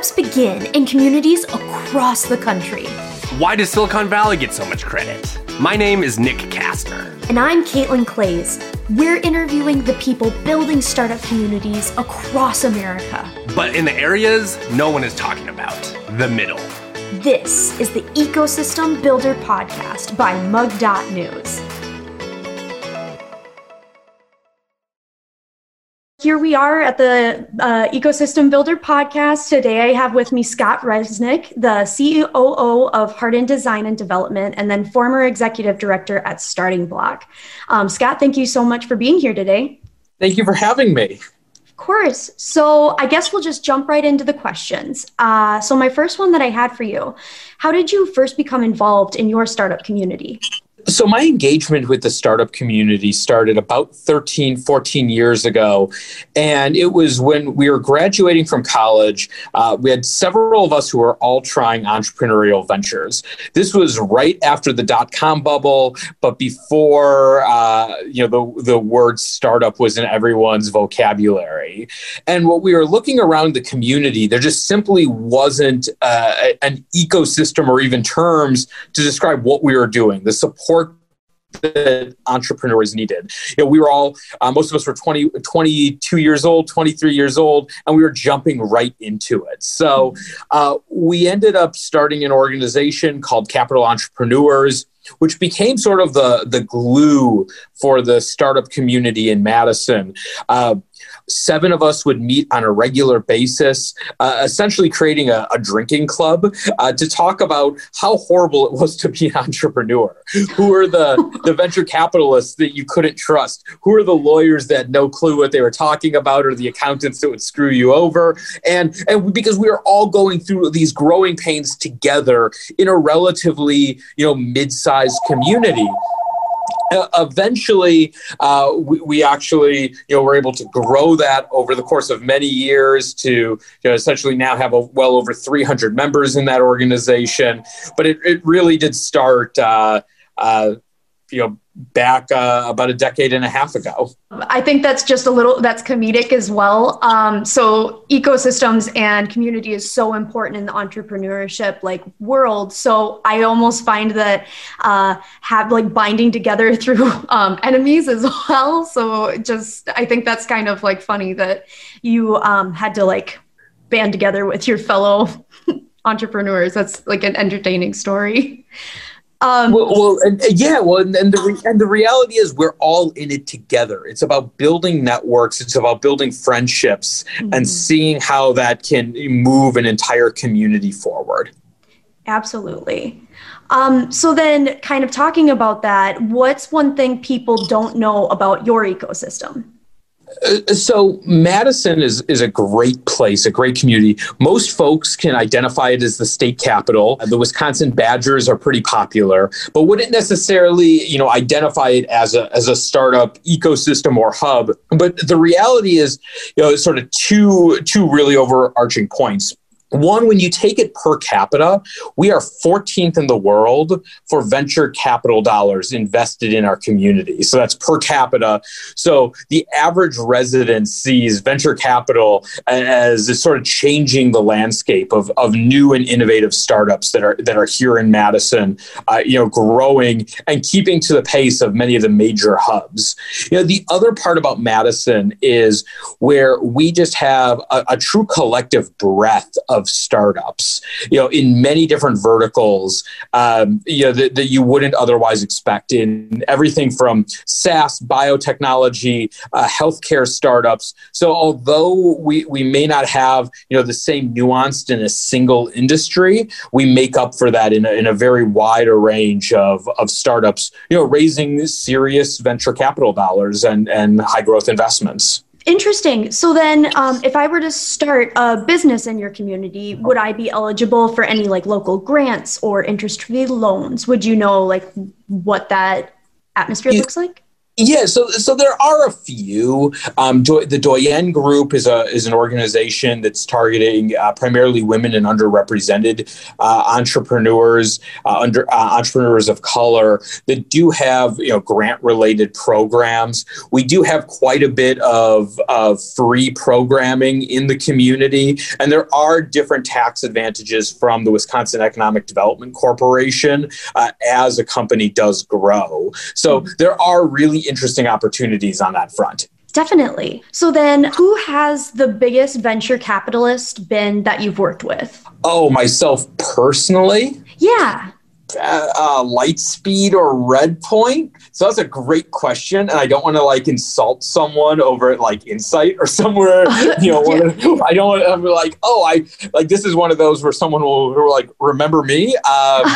Begin in communities across the country. Why does Silicon Valley get so much credit? My name is Nick Kastner. And I'm Caitlin Clays. We're interviewing the people building startup communities across America. But in the areas no one is talking about the middle. This is the Ecosystem Builder Podcast by Mug.News. Here we are at the uh, Ecosystem Builder podcast. Today I have with me Scott Resnick, the COO of Hardin Design and Development, and then former executive director at Starting Block. Um, Scott, thank you so much for being here today. Thank you for having me. Of course. So I guess we'll just jump right into the questions. Uh, so, my first one that I had for you How did you first become involved in your startup community? So, my engagement with the startup community started about 13, 14 years ago. And it was when we were graduating from college. Uh, we had several of us who were all trying entrepreneurial ventures. This was right after the dot com bubble, but before uh, you know the, the word startup was in everyone's vocabulary. And what we were looking around the community, there just simply wasn't uh, an ecosystem or even terms to describe what we were doing. The support that entrepreneurs needed. You know, we were all, uh, most of us were 20, 22 years old, 23 years old, and we were jumping right into it. So uh, we ended up starting an organization called Capital Entrepreneurs which became sort of the the glue for the startup community in Madison. Uh, seven of us would meet on a regular basis, uh, essentially creating a, a drinking club uh, to talk about how horrible it was to be an entrepreneur. Who are the, the venture capitalists that you couldn't trust? Who are the lawyers that had no clue what they were talking about or the accountants that would screw you over? And, and because we were all going through these growing pains together in a relatively, you know, mid-sized community eventually uh, we, we, actually you know were able to grow that over the course of many years to you know, essentially now have a, well over 300 members in that organization. But it, it really did start uh, uh you know back uh, about a decade and a half ago. I think that's just a little that's comedic as well. Um, so ecosystems and community is so important in the entrepreneurship like world. So I almost find that uh, have like binding together through um, enemies as well. So just I think that's kind of like funny that you um, had to like band together with your fellow entrepreneurs. That's like an entertaining story. Um, well, well and, yeah, well, and, and, the re- and the reality is we're all in it together. It's about building networks. It's about building friendships mm-hmm. and seeing how that can move an entire community forward. Absolutely. Um, so then, kind of talking about that, what's one thing people don't know about your ecosystem? Uh, so Madison is is a great place, a great community. Most folks can identify it as the state capital. The Wisconsin Badgers are pretty popular, but wouldn't necessarily, you know, identify it as a as a startup ecosystem or hub. But the reality is, you know, sort of two two really overarching points. One, when you take it per capita, we are 14th in the world for venture capital dollars invested in our community. So that's per capita. So the average resident sees venture capital as sort of changing the landscape of, of new and innovative startups that are that are here in Madison, uh, you know, growing and keeping to the pace of many of the major hubs. You know, the other part about Madison is where we just have a, a true collective breadth of of startups, you know, in many different verticals, um, you know, that, that you wouldn't otherwise expect in everything from SaaS, biotechnology, uh, healthcare startups. So although we, we may not have, you know, the same nuanced in a single industry, we make up for that in a, in a very wider range of, of startups, you know, raising serious venture capital dollars and, and high growth investments. Interesting. So then, um, if I were to start a business in your community, would I be eligible for any like local grants or interest-free loans? Would you know like what that atmosphere looks like? Yeah, so so there are a few. Um, Do- the DoYenne Group is a is an organization that's targeting uh, primarily women and underrepresented uh, entrepreneurs, uh, under uh, entrepreneurs of color that do have you know grant related programs. We do have quite a bit of of free programming in the community, and there are different tax advantages from the Wisconsin Economic Development Corporation uh, as a company does grow. So there are really interesting opportunities on that front. Definitely. So then, who has the biggest venture capitalist been that you've worked with? Oh, myself personally? Yeah. Uh, uh, Lightspeed or Redpoint? So that's a great question, and I don't want to like insult someone over at like Insight or somewhere. You know, yeah. I don't want to be like, oh, I like this is one of those where someone will, will like remember me. Um,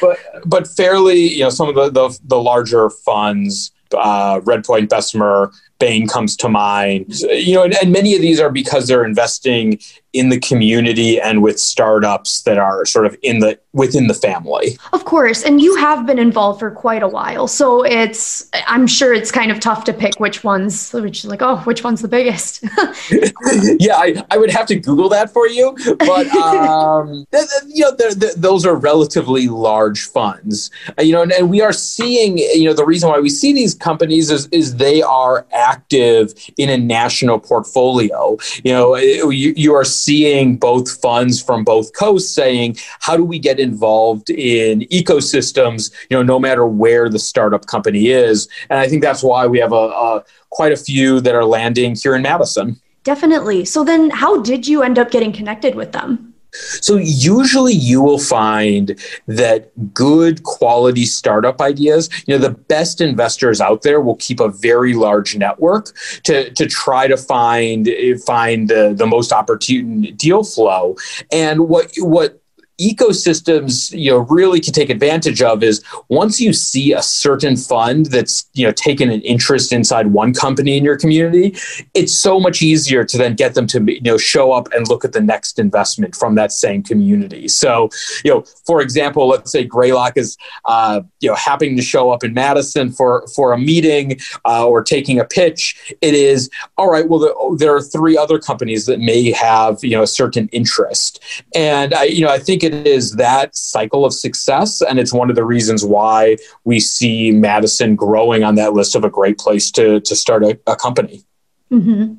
but but fairly, you know, some of the the, the larger funds uh, Redpoint, Bessemer, Bain comes to mind. You know, and, and, many of these are because they're investing in the community and with startups that are sort of in the within the family. Of course, and you have been involved for quite a while, so it's I'm sure it's kind of tough to pick which ones, which like oh, which one's the biggest. yeah, I, I would have to Google that for you, but um, th- th- you know, th- th- those are relatively large funds. Uh, you know, and, and we are seeing you know the reason why we see these companies is is they are active in a national portfolio. You know, you, you are seeing both funds from both coasts saying, how do we get involved in ecosystems, you know, no matter where the startup company is? And I think that's why we have a, a quite a few that are landing here in Madison. Definitely. So then how did you end up getting connected with them? So, usually you will find that good quality startup ideas, you know, the best investors out there will keep a very large network to, to try to find find the, the most opportune deal flow. And what what ecosystems you know really can take advantage of is once you see a certain fund that's you know taken an interest inside one company in your community it's so much easier to then get them to you know show up and look at the next investment from that same community. So you know for example let's say greylock is uh, you know happening to show up in madison for for a meeting uh, or taking a pitch. It is all right well the, there are three other companies that may have you know a certain interest. And i you know i think it it is that cycle of success. And it's one of the reasons why we see Madison growing on that list of a great place to, to start a, a company. Mm-hmm.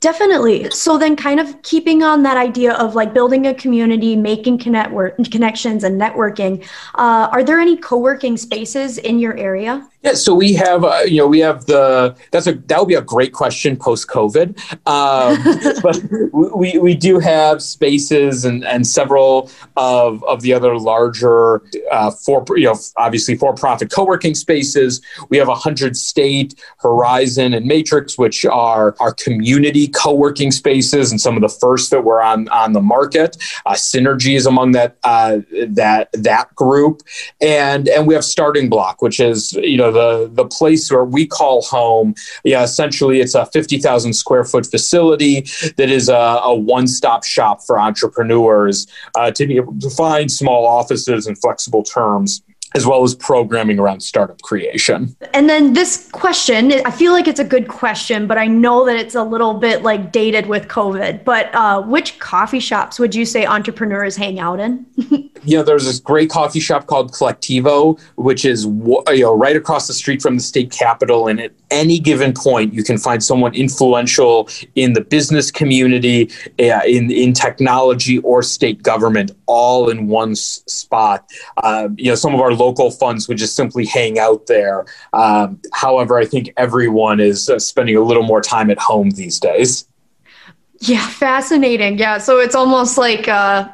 Definitely. So then kind of keeping on that idea of like building a community, making connect connections and networking, uh, are there any co-working spaces in your area? Yeah, so we have, uh, you know, we have the, that's a, that would be a great question post COVID. Um, but we, we do have spaces and, and several of, of the other larger, uh, for, you know, obviously for profit co working spaces. We have a 100 State, Horizon, and Matrix, which are our community co working spaces and some of the first that were on, on the market. Uh, Synergy is among that, uh, that, that group. And, and we have Starting Block, which is, you know, the the place where we call home. Yeah, essentially, it's a fifty thousand square foot facility that is a, a one stop shop for entrepreneurs uh, to be able to find small offices and flexible terms as well as programming around startup creation. And then this question, I feel like it's a good question, but I know that it's a little bit like dated with COVID. But uh, which coffee shops would you say entrepreneurs hang out in? you know, there's this great coffee shop called Colectivo, which is you know right across the street from the state capitol, and at any given point, you can find someone influential in the business community, uh, in in technology, or state government, all in one s- spot. Uh, you know, some of our local funds would just simply hang out there. Um, however, I think everyone is uh, spending a little more time at home these days. Yeah, fascinating. Yeah, so it's almost like uh,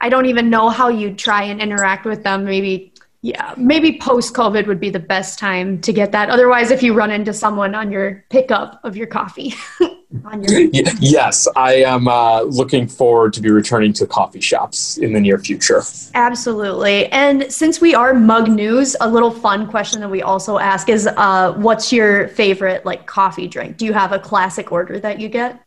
I don't even know how you try and interact with them. Maybe, yeah, maybe post COVID would be the best time to get that. Otherwise, if you run into someone on your pickup of your coffee. your- yes, I am uh, looking forward to be returning to coffee shops in the near future. Absolutely. And since we are Mug News, a little fun question that we also ask is, uh, what's your favorite like coffee drink? Do you have a classic order that you get?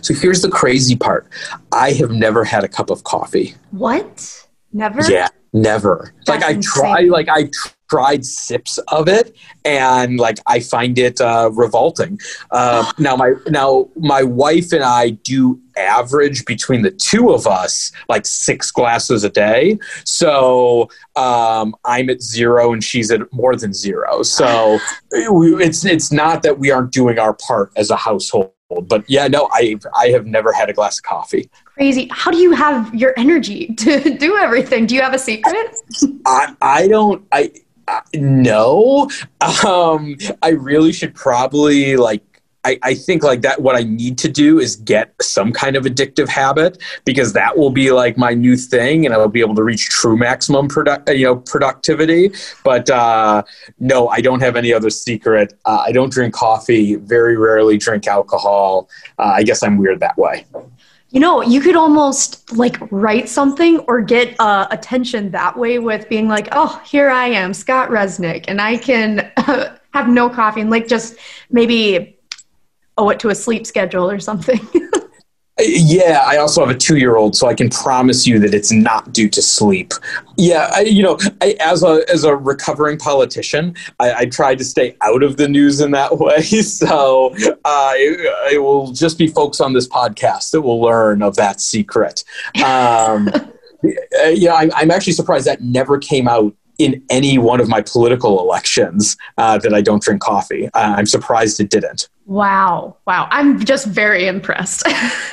So here's the crazy part. I have never had a cup of coffee. What? Never? Yeah, never. That's like I insane. try like I tried sips of it, and like I find it uh, revolting. Uh, now my now my wife and I do average between the two of us like six glasses a day. So um, I'm at zero and she's at more than zero. So it's it's not that we aren't doing our part as a household. But yeah, no, I I have never had a glass of coffee. Crazy. How do you have your energy to do everything? Do you have a secret? I I don't I. Uh, no, um, I really should probably like I, I, think like that what i need to do is get some kind of addictive habit because that will be like my new thing and i'll be able to reach true maximum product you know productivity. But uh, no i don't have any other secret. Uh, i don't drink coffee very rarely drink alcohol. Uh, i guess i'm weird that way you know, you could almost like write something or get uh, attention that way with being like, oh, here I am, Scott Resnick, and I can uh, have no coffee and like just maybe owe it to a sleep schedule or something. yeah, I also have a two year old, so I can promise you that it's not due to sleep. Yeah, I, you know, I, as a as a recovering politician, I, I try to stay out of the news in that way. So uh, it, it will just be folks on this podcast that will learn of that secret. Um, yeah, I'm, I'm actually surprised that never came out in any one of my political elections uh, that I don't drink coffee. Uh, I'm surprised it didn't. Wow. Wow. I'm just very impressed.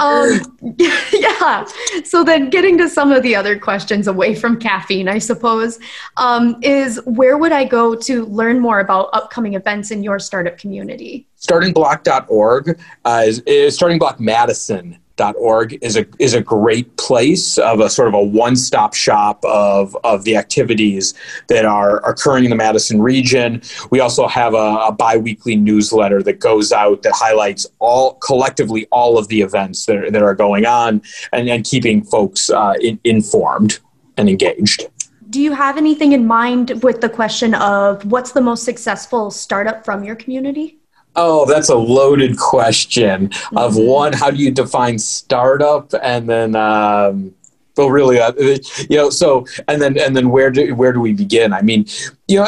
um, yeah. So then getting to some of the other questions away from caffeine, I suppose, um, is where would I go to learn more about upcoming events in your startup community? Startingblock.org uh, is, is Starting Block Madison org is a is a great place of a sort of a one stop shop of of the activities that are occurring in the Madison region. We also have a, a biweekly newsletter that goes out that highlights all collectively all of the events that are, that are going on and, and keeping folks uh, in, informed and engaged. Do you have anything in mind with the question of what's the most successful startup from your community? Oh, that's a loaded question. Mm-hmm. Of one, how do you define startup, and then um, well, really, uh, you know, so and then and then where do where do we begin? I mean, you know,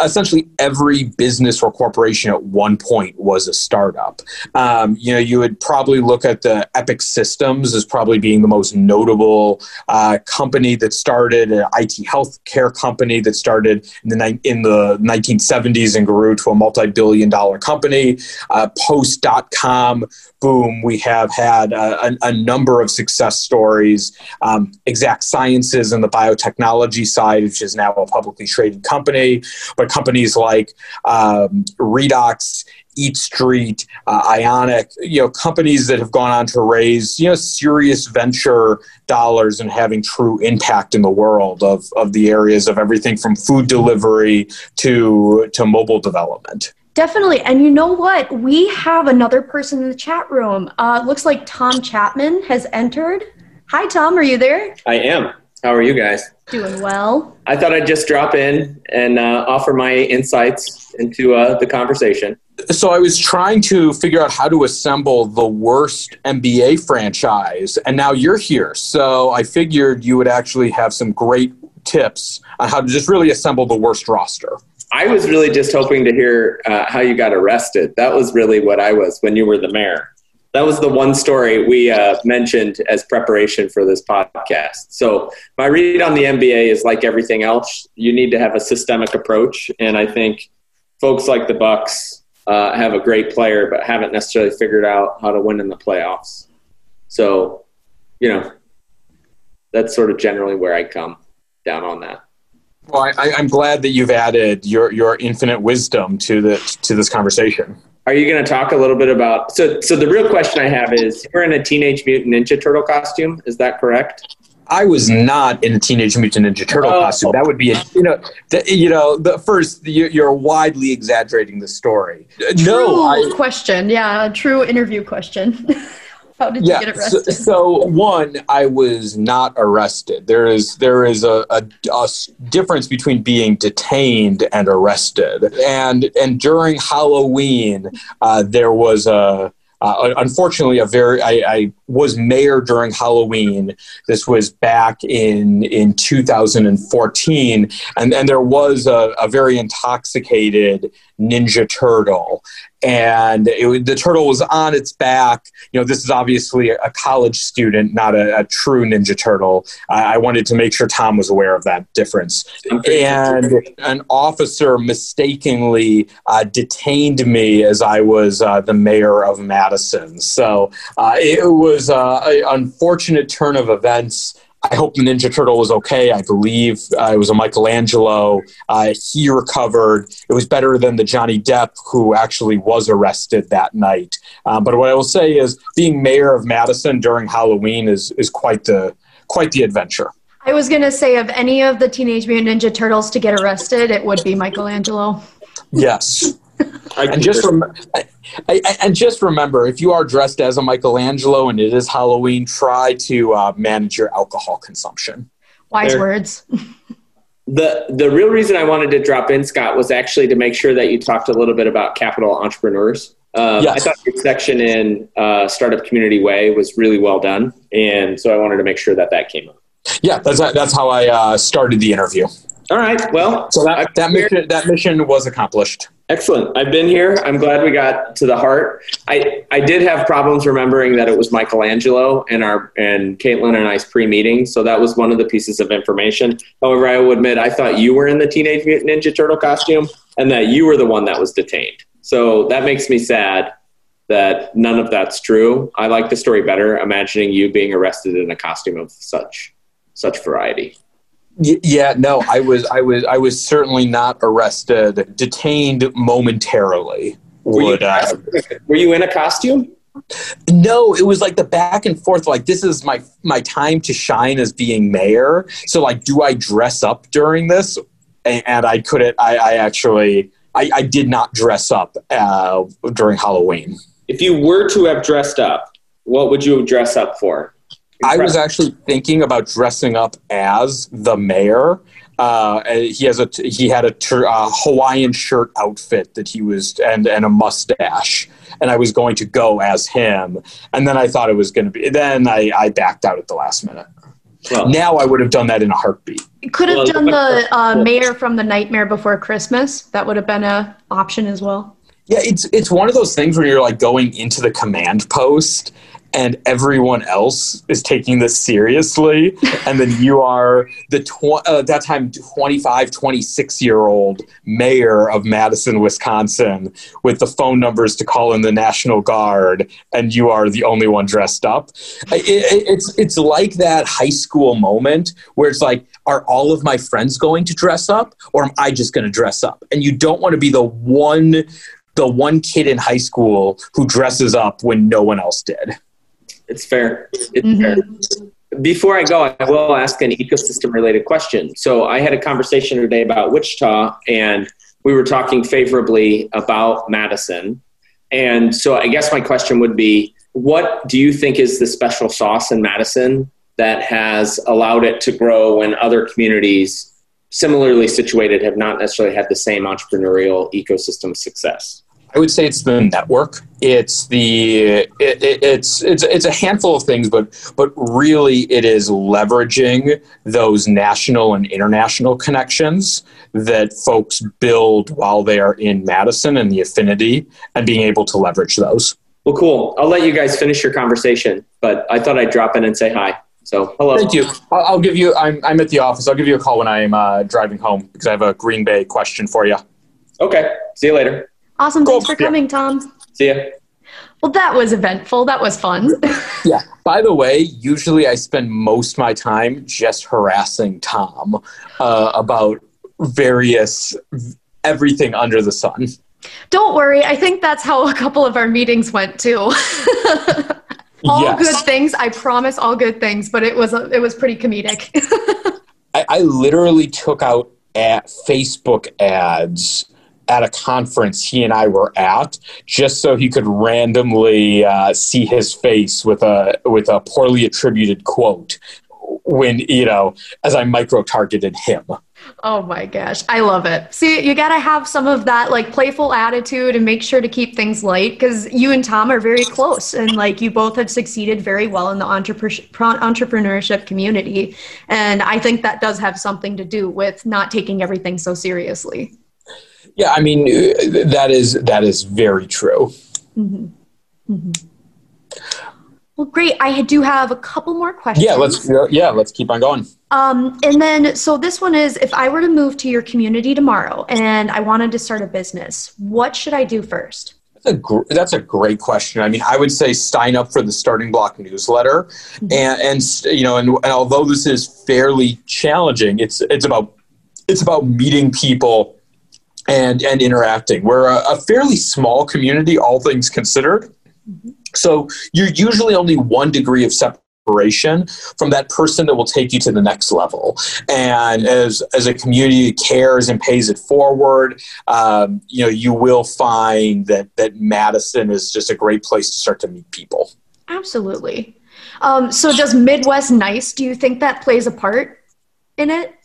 essentially every business or corporation at one point was a startup. Um, you know, you would probably look at the Epic Systems as probably being the most notable uh, company that started an IT healthcare company that started in the in the 1970s and grew to a multi-billion-dollar company. Uh, Post.com, boom, we have had a, a, a number of success stories. Um, exact Sciences and the biotechnology side, which is now a publicly traded company company, but companies like um, Redox, Eat Street, uh, Ionic, you know, companies that have gone on to raise, you know, serious venture dollars and having true impact in the world of, of the areas of everything from food delivery to, to mobile development. Definitely. And you know what? We have another person in the chat room. Uh, looks like Tom Chapman has entered. Hi, Tom. Are you there? I am. How are you guys? Doing well. I thought I'd just drop in and uh, offer my insights into uh, the conversation. So I was trying to figure out how to assemble the worst NBA franchise, and now you're here. So I figured you would actually have some great tips on how to just really assemble the worst roster. I was really just hoping to hear uh, how you got arrested. That was really what I was when you were the mayor that was the one story we uh, mentioned as preparation for this podcast. So my read on the NBA is like everything else. You need to have a systemic approach, and I think folks like the Bucks uh, have a great player, but haven't necessarily figured out how to win in the playoffs. So, you know, that's sort of generally where I come down on that. Well, I, am glad that you've added your your infinite wisdom to the to this conversation. Are you going to talk a little bit about? So, so the real question I have is: You're in a Teenage Mutant Ninja Turtle costume. Is that correct? I was not in a Teenage Mutant Ninja Turtle oh. costume. That would be, a, you know, the, you know, the first you're widely exaggerating the story. True no I, question. Yeah, true interview question. How did yeah, you get arrested? So, so, one, I was not arrested. There is there is a, a, a, difference between being detained and arrested. And and during Halloween, uh, there was a uh, unfortunately, a very I, I, was mayor during Halloween. This was back in in 2014, and and there was a, a very intoxicated Ninja Turtle, and it, the turtle was on its back. You know, this is obviously a college student, not a, a true Ninja Turtle. I, I, wanted to make sure Tom was aware of that difference. And an officer mistakenly uh, detained me as I was uh, the mayor of Madison. So uh, it was uh, an unfortunate turn of events. I hope the Ninja Turtle was okay. I believe uh, it was a Michelangelo. Uh, he recovered. It was better than the Johnny Depp who actually was arrested that night. Um, but what I will say is, being mayor of Madison during Halloween is is quite the quite the adventure. I was gonna say, of any of the Teenage Mutant Ninja Turtles to get arrested, it would be Michelangelo. Yes. And just rem- I, I, and just remember, if you are dressed as a Michelangelo and it is Halloween, try to uh, manage your alcohol consumption. Wise there. words. the the real reason I wanted to drop in, Scott, was actually to make sure that you talked a little bit about capital entrepreneurs. Um, yes. I thought your section in uh, Startup Community Way was really well done, and so I wanted to make sure that that came up. Yeah, that's that's how I uh, started the interview. All right. Well, so that, that mission that mission was accomplished. Excellent. I've been here. I'm glad we got to the heart. I, I did have problems remembering that it was Michelangelo and our and Caitlin and I's pre-meeting, so that was one of the pieces of information. However, I will admit I thought you were in the Teenage Mutant Ninja Turtle costume and that you were the one that was detained. So that makes me sad that none of that's true. I like the story better, imagining you being arrested in a costume of such such variety. Yeah, no, I was, I was, I was certainly not arrested. Detained momentarily. Were you, uh, were you in a costume? No, it was like the back and forth. Like this is my my time to shine as being mayor. So like, do I dress up during this? And, and I couldn't. I, I actually, I, I, did not dress up uh, during Halloween. If you were to have dressed up, what would you dress up for? I was actually thinking about dressing up as the mayor. Uh, he has a he had a ter- uh, Hawaiian shirt outfit that he was and and a mustache, and I was going to go as him. And then I thought it was going to be. Then I, I backed out at the last minute. Well, now I would have done that in a heartbeat. Could have well, done the uh, mayor from the Nightmare Before Christmas. That would have been a option as well. Yeah, it's it's one of those things where you're like going into the command post and everyone else is taking this seriously and then you are the tw- uh, that time 25 26 year old mayor of madison wisconsin with the phone numbers to call in the national guard and you are the only one dressed up. It, it, it's it's like that high school moment where it's like are all of my friends going to dress up or am i just going to dress up? And you don't want to be the one the one kid in high school who dresses up when no one else did it's fair. It's mm-hmm. fair. Before I go, I will ask an ecosystem related question. So I had a conversation today about Wichita, and we were talking favorably about Madison. And so I guess my question would be what do you think is the special sauce in Madison that has allowed it to grow when other communities similarly situated have not necessarily had the same entrepreneurial ecosystem success? I would say it's the network. It's the it, it, it's it's it's a handful of things, but but really it is leveraging those national and international connections that folks build while they are in Madison and the affinity, and being able to leverage those. Well, cool. I'll let you guys finish your conversation, but I thought I'd drop in and say hi. So hello. Thank you. I'll, give you. I'm I'm at the office. I'll give you a call when I'm uh, driving home because I have a Green Bay question for you. Okay. See you later. Awesome. Cool. Thanks for coming, yeah. Tom. See ya. Well, that was eventful. That was fun. yeah. By the way, usually I spend most of my time just harassing Tom uh, about various everything under the sun. Don't worry. I think that's how a couple of our meetings went too. all yes. good things. I promise, all good things. But it was it was pretty comedic. I, I literally took out at Facebook ads at a conference he and I were at, just so he could randomly uh, see his face with a with a poorly attributed quote. when you know as I micro targeted him. Oh my gosh, I love it. See, you got to have some of that like playful attitude and make sure to keep things light because you and Tom are very close and like you both have succeeded very well in the entrepreneurship community. And I think that does have something to do with not taking everything so seriously. Yeah, I mean that is that is very true. Mm-hmm. Mm-hmm. Well, great. I do have a couple more questions. Yeah, let's yeah, let's keep on going. Um, and then, so this one is: if I were to move to your community tomorrow and I wanted to start a business, what should I do first? That's a, gr- that's a great question. I mean, I would say sign up for the Starting Block newsletter, mm-hmm. and and you know, and, and although this is fairly challenging, it's it's about it's about meeting people and and interacting. We're a, a fairly small community, all things considered. So you're usually only one degree of separation from that person that will take you to the next level. And as, as a community cares and pays it forward, um, you know, you will find that, that Madison is just a great place to start to meet people. Absolutely. Um, so does Midwest Nice, do you think that plays a part in it?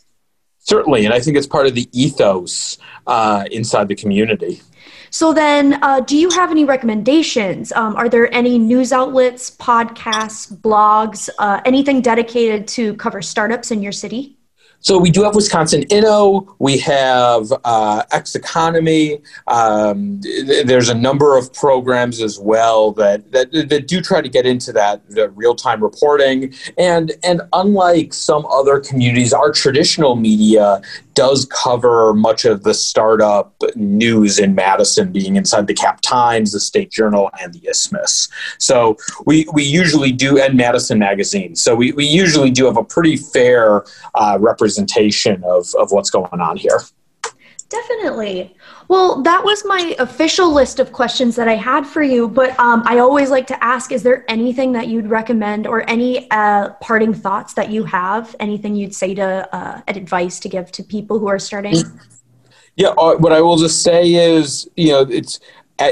Certainly, and I think it's part of the ethos uh, inside the community. So then, uh, do you have any recommendations? Um, are there any news outlets, podcasts, blogs, uh, anything dedicated to cover startups in your city? So we do have Wisconsin Inno. We have uh, Xconomy. Um, th- there's a number of programs as well that, that that do try to get into that, real time reporting. And and unlike some other communities, our traditional media does cover much of the startup news in Madison, being inside the Cap Times, the State Journal, and the Isthmus. So we, we usually do, and Madison Magazine. So we, we usually do have a pretty fair uh, representation of, of what's going on here. Definitely. Well, that was my official list of questions that I had for you. But um, I always like to ask is there anything that you'd recommend or any uh, parting thoughts that you have? Anything you'd say to uh, advice to give to people who are starting? Yeah, uh, what I will just say is, you know, it's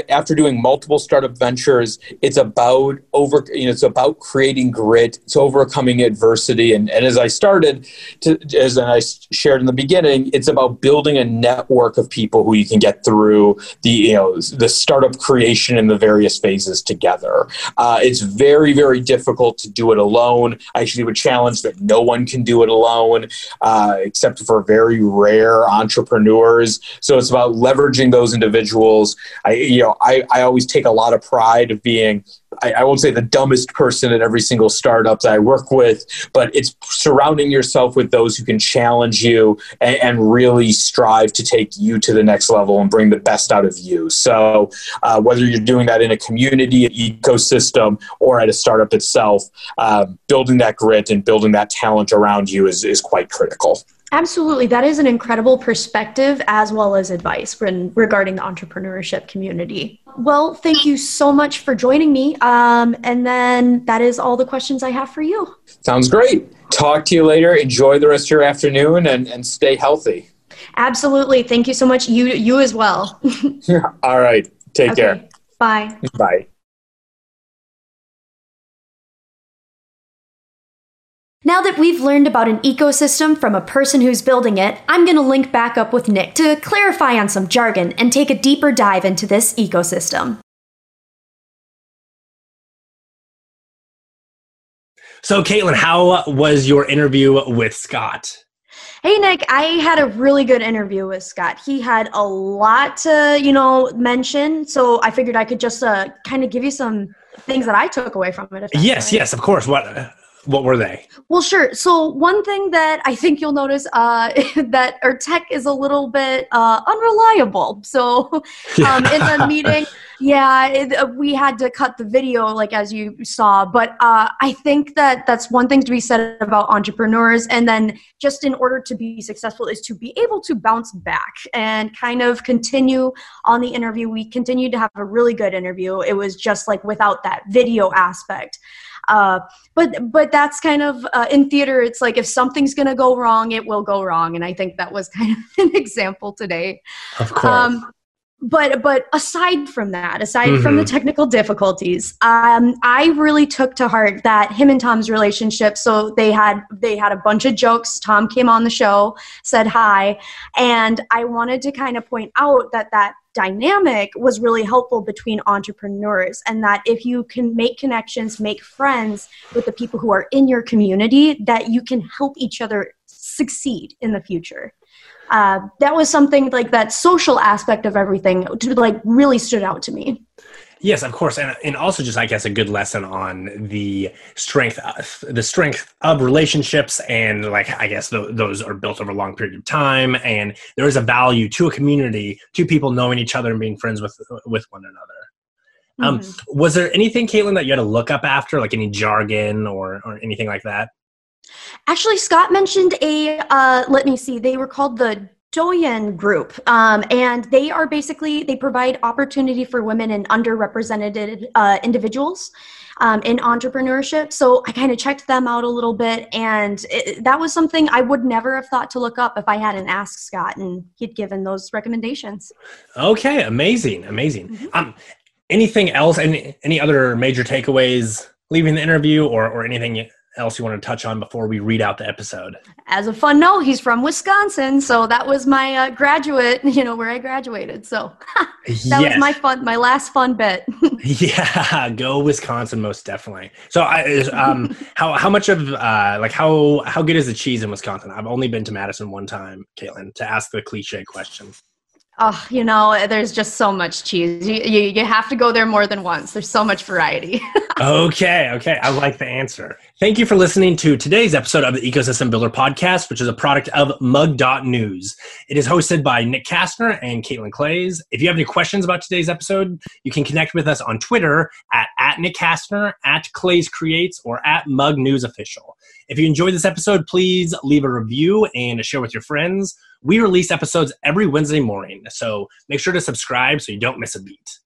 after doing multiple startup ventures, it's about over, you know, it's about creating grit. It's overcoming adversity. And, and as I started to, as I shared in the beginning, it's about building a network of people who you can get through the, you know, the startup creation and the various phases together. Uh, it's very, very difficult to do it alone. I actually would challenge that no one can do it alone, uh, except for very rare entrepreneurs. So it's about leveraging those individuals. I, you know, I, I always take a lot of pride of being, I, I, won't say the dumbest person at every single startup that I work with, but it's surrounding yourself with those who can challenge you and, and really strive to take you to the next level and bring the best out of you. So uh, whether you're doing that in a community, an ecosystem, or at a startup itself, uh, building that grit and building that talent around you is, is quite critical. Absolutely. That is an incredible perspective as well as advice when, regarding the entrepreneurship community. Well, thank you so much for joining me. Um, and then that is all the questions I have for you. Sounds great. Talk to you later. Enjoy the rest of your afternoon and, and stay healthy. Absolutely. Thank you so much. You, you as well. all right. Take okay. care. Bye. Bye. Now that we've learned about an ecosystem from a person who's building it, I'm going to link back up with Nick to clarify on some jargon and take a deeper dive into this ecosystem. So, Caitlin, how was your interview with Scott? Hey Nick, I had a really good interview with Scott. He had a lot to, you know, mention, so I figured I could just uh, kind of give you some things that I took away from it. Yes, right. yes, of course. What what were they? Well, sure. So one thing that I think you'll notice uh, that our tech is a little bit uh, unreliable. So um, in the meeting, yeah, it, uh, we had to cut the video, like as you saw. But uh, I think that that's one thing to be said about entrepreneurs. And then just in order to be successful is to be able to bounce back and kind of continue on the interview. We continued to have a really good interview. It was just like without that video aspect. Uh, but but that's kind of uh, in theater. It's like if something's going to go wrong, it will go wrong, and I think that was kind of an example today. Of course. Um, but but aside from that aside mm-hmm. from the mm-hmm. technical difficulties um, i really took to heart that him and tom's relationship so they had they had a bunch of jokes tom came on the show said hi and i wanted to kind of point out that that dynamic was really helpful between entrepreneurs and that if you can make connections make friends with the people who are in your community that you can help each other succeed in the future uh, that was something like that social aspect of everything to, like really stood out to me Yes, of course, and and also just I guess a good lesson on the strength of, the strength of relationships and like I guess th- those are built over a long period of time, and there is a value to a community, to people knowing each other and being friends with with one another. Um, mm-hmm. was there anything, Caitlin, that you had to look up after, like any jargon or or anything like that? Actually, Scott mentioned a, uh, let me see, they were called the DoYenne Group, um, and they are basically they provide opportunity for women and underrepresented uh, individuals um, in entrepreneurship. So I kind of checked them out a little bit, and it, that was something I would never have thought to look up if I hadn't asked Scott and he'd given those recommendations. Okay, amazing, amazing. Mm-hmm. Um, anything else? Any any other major takeaways leaving the interview, or or anything else you want to touch on before we read out the episode? As a fun note, he's from Wisconsin, so that was my uh, graduate, you know, where I graduated. So that yes. was my fun, my last fun bit. yeah, go Wisconsin, most definitely. So, I, um, how how much of uh, like how how good is the cheese in Wisconsin? I've only been to Madison one time, Caitlin, to ask the cliche question. Oh, you know, there's just so much cheese. You, you, you have to go there more than once. There's so much variety. okay, okay. I like the answer. Thank you for listening to today's episode of the Ecosystem Builder podcast, which is a product of Mug.news. It is hosted by Nick Kastner and Caitlin Clays. If you have any questions about today's episode, you can connect with us on Twitter at, at Nick Kastner, at Clays Creates, or at Mug News Official. If you enjoyed this episode, please leave a review and share with your friends. We release episodes every Wednesday morning, so make sure to subscribe so you don't miss a beat.